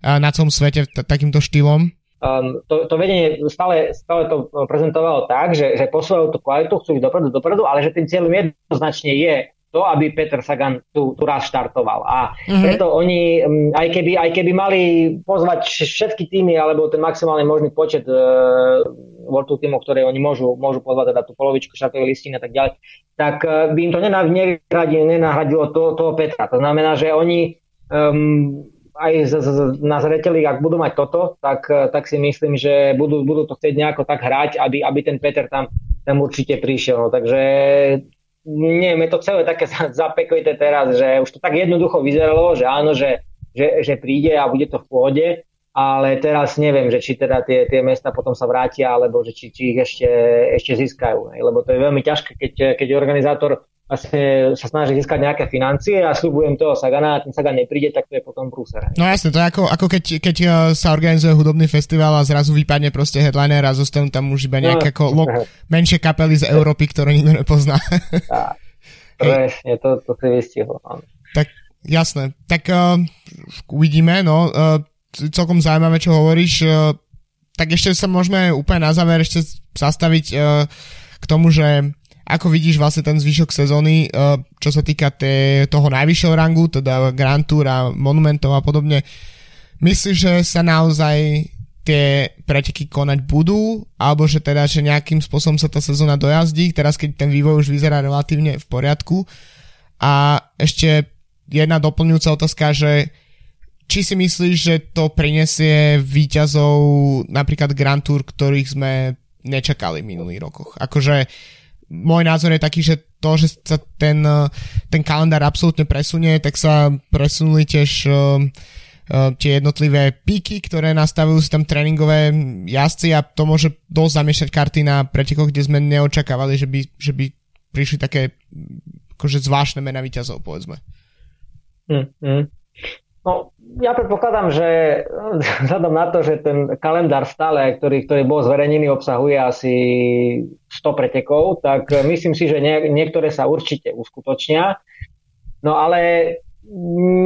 na celom svete t- takýmto štýlom. Um, to, to vedenie stále, stále to prezentovalo tak, že, že posúvajú tú kvalitu, chcú ísť dopredu, dopredu, ale že tým cieľom jednoznačne je to, aby Peter Sagan tu, tu raz štartoval. A mm-hmm. preto oni, mm, aj keby, aj keby mali pozvať všetky týmy, alebo ten maximálny možný počet uh, World Tour týmov, ktoré oni môžu, môžu pozvať, teda tú polovičku štartovej listiny a tak ďalej, tak uh, by im to nenahradilo, nenahradilo to, toho Petra. To znamená, že oni um, aj z, z, na zreteli, ak budú mať toto, tak, uh, tak si myslím, že budú, budú to chcieť nejako tak hrať, aby, aby ten Peter tam, tam určite prišiel. No, takže nie, je to celé také zapeklité teraz, že už to tak jednoducho vyzeralo, že áno, že, že, že príde a bude to v pôde, ale teraz neviem, že či teda tie, tie mesta potom sa vrátia, alebo že či, či ich ešte, ešte získajú. Lebo to je veľmi ťažké, keď, keď organizátor vlastne sa snaží získať nejaké financie a slúbujem toho Sagana a ten Sagan nepríde, tak to je potom prúser. No jasne, to je ako, ako keď, keď uh, sa organizuje hudobný festival a zrazu vypadne proste headliner a zostanú tam už iba nejaké no, ako lo- menšie kapely z Európy, ktoré nikto nepozná. tak, presne, to, to si vystihol. Tak jasné, tak uh, uvidíme, no, uh, celkom zaujímavé, čo hovoríš. Uh, tak ešte sa môžeme úplne na záver ešte zastaviť uh, k tomu, že ako vidíš vlastne ten zvyšok sezóny, eh, čo sa týka té, toho najvyššieho rangu, teda Grand Tour a Monumentov a podobne, myslíš, že sa naozaj tie preteky konať budú, alebo že teda, že nejakým spôsobom sa tá sezóna dojazdí, teraz keď ten vývoj už vyzerá relatívne v poriadku. A ešte jedna doplňujúca otázka, že či si myslíš, že to prinesie výťazov napríklad Grand Tour, ktorých sme nečakali v minulých rokoch. Akože môj názor je taký, že to, že sa ten, eh, ten kalendár absolútne presunie, tak sa presunuli tiež uh, uh, tie jednotlivé píky, ktoré nastavujú si tam tréningové jazdci a to môže dosť zamiešať karty na pretekoch, kde sme neočakávali, že by, že by prišli také akože zvláštne mena výťazov, povedzme. Mm, mm. No, ja predpokladám, že vzhľadom na to, že ten kalendár stále, ktorý, ktorý bol zverejnený, obsahuje asi 100 pretekov, tak myslím si, že nie, niektoré sa určite uskutočnia. No ale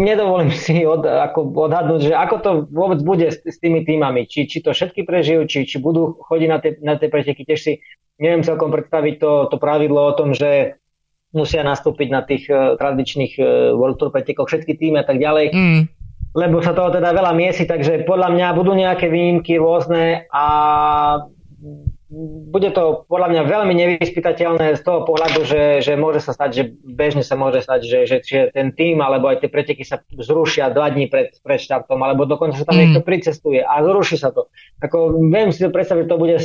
nedovolím si od, ako odhadnúť, že ako to vôbec bude s, s tými týmami. Či, či to všetky prežijú, či, či budú chodiť na tie, na tie preteky. Tiež si neviem celkom predstaviť to, to pravidlo o tom, že musia nastúpiť na tých uh, tradičných uh, World Tour pretekoch všetky týmy a tak ďalej. Mm. Lebo sa toho teda veľa miesi, takže podľa mňa budú nejaké výnimky rôzne a bude to podľa mňa veľmi nevyspytateľné z toho pohľadu, že, že môže sa stať, že bežne sa môže stať, že, že, že ten tým alebo aj tie preteky sa zrušia dva dní pred, pred štartom, alebo dokonca sa tam mm. niekto pricestuje a zruší sa to. Ako, viem si to predstaviť, že to bude,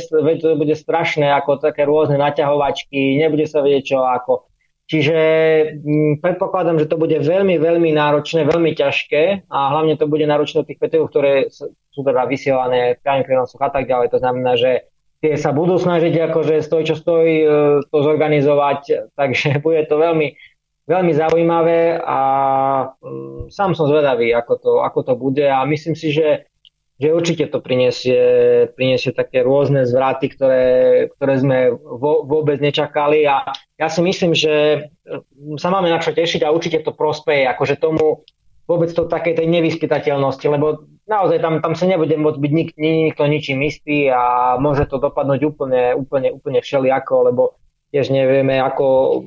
to bude strašné, ako také rôzne naťahovačky, nebude sa vedieť čo ako. Čiže mm, predpokladám, že to bude veľmi, veľmi náročné, veľmi ťažké a hlavne to bude náročné tých petekov, ktoré sú teda vysielané v priamých prenosoch a tak ďalej. To znamená, že tie sa budú snažiť akože stoj čo stojí e, to zorganizovať, takže bude to veľmi, veľmi zaujímavé a mm, sám som zvedavý, ako to, ako to bude a myslím si, že že určite to prinesie, prinesie také rôzne zvraty, ktoré, ktoré sme vo, vôbec nečakali. A ja si myslím, že sa máme na čo tešiť a určite to prospeje akože tomu vôbec to takej tej nevyspytateľnosti, lebo naozaj tam, tam sa nebude môcť byť nik, nikto ničím istý a môže to dopadnúť úplne, úplne, úplne všelijako, lebo tiež nevieme, ako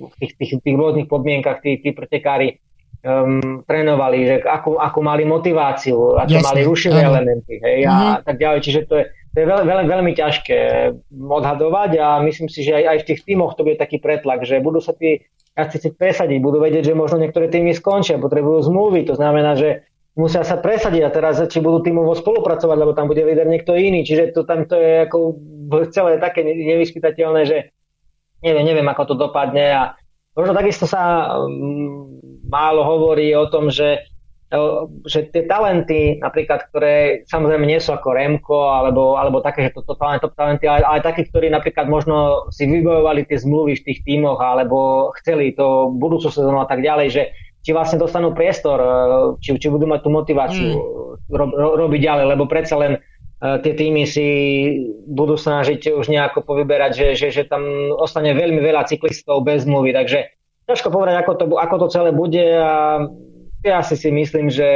v tých, tých, tých rôznych podmienkach tí, tí pretekári um, trénovali, že ako, ako mali motiváciu, ako Jasne, mali rušivé áno. elementy hej, a mm-hmm. tak ďalej. Čiže to je, to je veľ, veľ, veľmi ťažké odhadovať a myslím si, že aj, aj v tých tímoch to bude taký pretlak, že budú sa tí jazdci presadiť, budú vedieť, že možno niektoré týmy skončia, potrebujú zmluvy, to znamená, že musia sa presadiť a teraz či budú týmovo spolupracovať, lebo tam bude líder niekto iný, čiže to tam to je ako celé také nevyspytateľné, že neviem, neviem, ako to dopadne a možno takisto sa um, málo hovorí o tom, že že tie talenty, napríklad, ktoré samozrejme nie sú ako Remko, alebo, alebo také, že toto talent, top talenty, ale, ale takí, ktorí napríklad možno si vybojovali tie zmluvy v tých tímoch, alebo chceli to budúcu sezónu a tak ďalej, že či vlastne dostanú priestor, e, či, či budú mať tú motiváciu mm. ro, ro, robiť ďalej, lebo predsa len uh, tie týmy si budú snažiť už nejako povyberať, že, že, že tam ostane veľmi veľa cyklistov bez zmluvy, takže ťažko povedať, ako to, ako to celé bude a ja si si myslím, že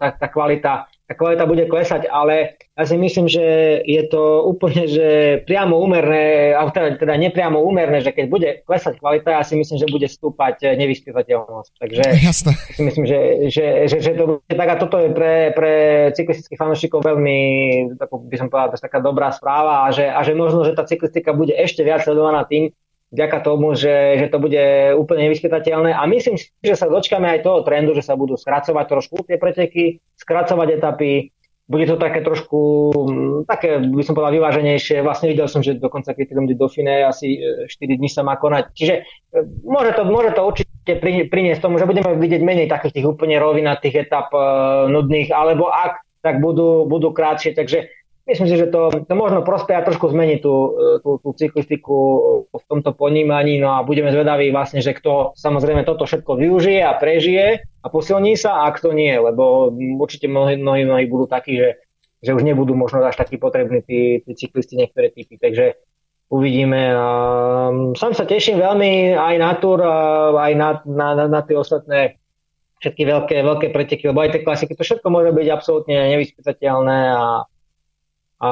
tá, tá, kvalita, tá kvalita bude klesať, ale ja si myslím, že je to úplne že priamo úmerné, teda, teda nepriamo úmerné, že keď bude klesať kvalita, ja si myslím, že bude stúpať nevyspytateľnosť. Takže Jasne. si myslím, že, že, že, že to bude tak a toto je pre, pre cyklistických fanúšikov veľmi, by som povedal, taká dobrá správa a že, a že možno, že tá cyklistika bude ešte viac sledovaná tým, vďaka tomu, že, že to bude úplne nevyspytateľné. A myslím si, že sa dočkáme aj toho trendu, že sa budú skracovať trošku tie preteky, skracovať etapy, bude to také trošku, mm, také by som povedal vyváženejšie. Vlastne videl som, že dokonca idem do Fine, asi 4 e, dní sa má konať. Čiže e, môže to, môže to určite priniesť tomu, že budeme vidieť menej takých tých úplne rovinatých etap e, nudných, alebo ak, tak budú, budú krátšie. Takže myslím si, že to, to možno prospeja trošku zmeniť tú, tú, tú cyklistiku v tomto ponímaní, no a budeme zvedaví vlastne, že kto samozrejme toto všetko využije a prežije a posilní sa a kto nie, lebo určite mnohí, mnohí, mnohí budú takí, že, že už nebudú možno až takí potrební tí, tí cyklisti niektoré typy, takže uvidíme. Sam sa teším veľmi aj na tur, aj na, na, na, na tie ostatné všetky veľké, veľké preteky, lebo aj tie klasiky, to všetko môže byť absolútne nevyspytateľné a a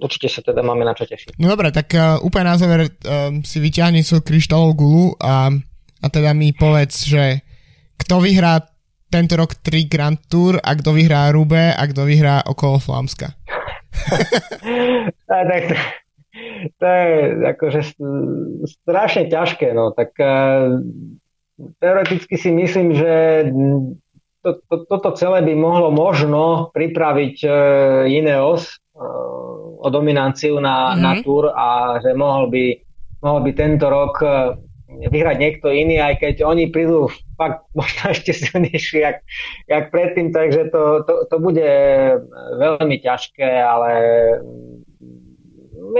určite sa teda máme na čo tešiť. No dobre, tak uh, úplne na záver uh, si vyťahni svoju kryštálovú gulu a, a teda mi povedz, že kto vyhrá tento rok 3 Grand Tour a kto vyhrá Rube a kto vyhrá okolo Flámska. tak to, to je akože strašne ťažké, no tak uh, teoreticky si myslím, že to, to, toto celé by mohlo možno pripraviť uh, Ineos uh, o dominanciu na, mm-hmm. na Tour a že mohol by, mohol by tento rok uh, vyhrať niekto iný, aj keď oni prídu fakt možno ešte silnejší, jak, jak predtým, takže to, to, to bude veľmi ťažké, ale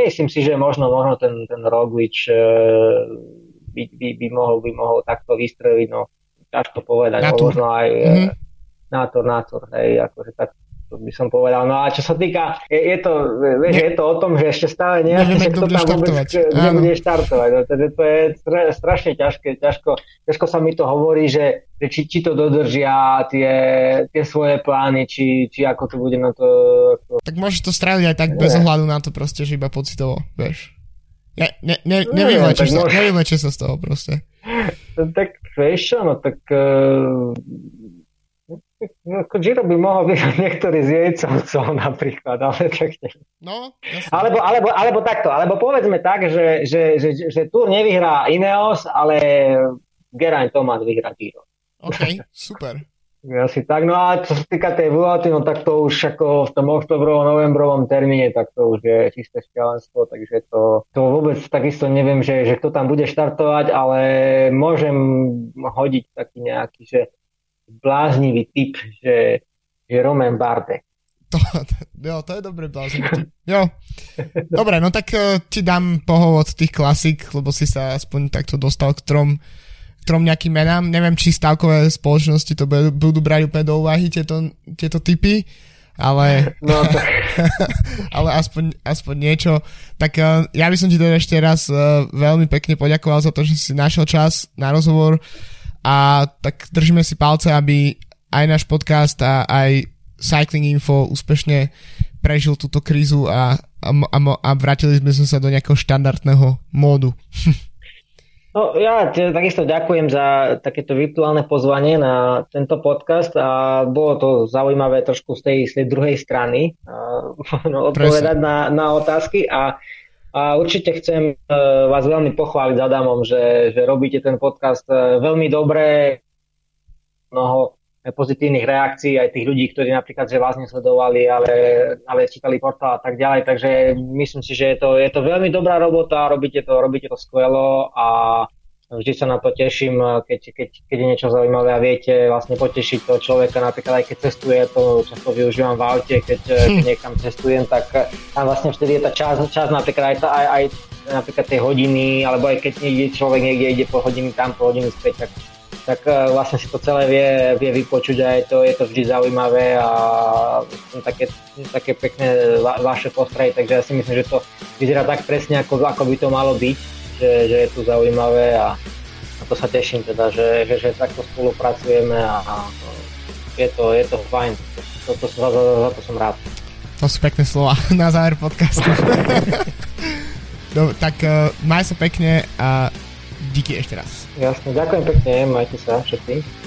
myslím si, že možno, možno ten, ten Roglič uh, by, by, by, mohol, by mohol takto vystreliť, no ťažko povedať, na možno aj mm-hmm. nátor, nátor, hej, akože tak to by som povedal. No a čo sa týka, je, je to, vieš, ne, je to o tom, že ešte stále nevieme, že kto tam vôbec kde bude štartovať. No, takže to je strašne ťažké, ťažko, ťažko sa mi to hovorí, že, že či, či to dodržia tie, tie svoje plány, či, či ako to bude na to... Tak môžeš to stráviť aj tak bez ohľadu na to proste, že iba pocitovo, vieš. Ne, ne, ne, nevylečíš sa, nevylečí sa z toho proste. Tak vieš no tak uh, Giro by mohol byť niektorý z jejcovcov napríklad, ale tak nie. No, alebo, alebo, alebo takto, alebo povedzme tak, že, že, že, že Tour nevyhrá Ineos, ale Geraint Thomas vyhrá Giro. OK, super. Asi tak, no a čo sa týka tej Vuelty, no tak to už ako v tom oktobrovom, novembrovom termíne, tak to už je čisté šťalenstvo, takže to, to vôbec takisto neviem, že, že kto tam bude štartovať, ale môžem hodiť taký nejaký, že bláznivý typ, že, že Roman Barde. To, jo, to je dobrý bláznivý typ. Jo. Dobre, no tak uh, ti dám pohovod tých klasik, lebo si sa aspoň takto dostal k trom trom nejakým menám. Neviem, či stavkové spoločnosti to budú brať úplne do úvahy tieto, tieto typy, ale, no, to... ale aspoň, aspoň niečo. Tak uh, ja by som ti teda ešte raz uh, veľmi pekne poďakoval za to, že si našiel čas na rozhovor a tak držíme si palce, aby aj náš podcast a aj Cycling Info úspešne prežil túto krízu a, a, a, a vrátili sme sa do nejakého štandardného módu. No ja takisto ďakujem za takéto virtuálne pozvanie na tento podcast a bolo to zaujímavé trošku z tej, z tej druhej strany no, odpovedať na, na otázky a, a určite chcem uh, vás veľmi pochváliť za Adamom, že, že robíte ten podcast uh, veľmi dobre, mnoho pozitívnych reakcií aj tých ľudí, ktorí napríklad, že vás nesledovali, ale, ale čítali portál a tak ďalej. Takže myslím si, že je to, je to veľmi dobrá robota, robíte to, robíte to skvelo a vždy sa na to teším, keď, keď, keď je niečo zaujímavé a viete vlastne potešiť toho človeka, napríklad aj keď cestuje, to často využívam v aute, keď, hm. keď niekam cestujem, tak tam vlastne vtedy je tá čas, čas napríklad aj, aj, aj napríklad tej hodiny, alebo aj keď niekde človek niekde ide po hodiny tam, po hodiny späť, tak, tak vlastne si to celé vie, vie vypočuť a je to, je to vždy zaujímavé a také, také pekné va, vaše postrehy, takže ja si myslím, že to vyzerá tak presne, ako, ako by to malo byť že, že je tu zaujímavé a na to sa teším teda, že, že, že takto spolupracujeme a, a je, to, je to fajn. To, to, za, za, za to som rád. To sú pekné slova na záver podcastu. no, tak uh, maj sa pekne a díky ešte raz. Jasne, ďakujem pekne, majte sa všetci.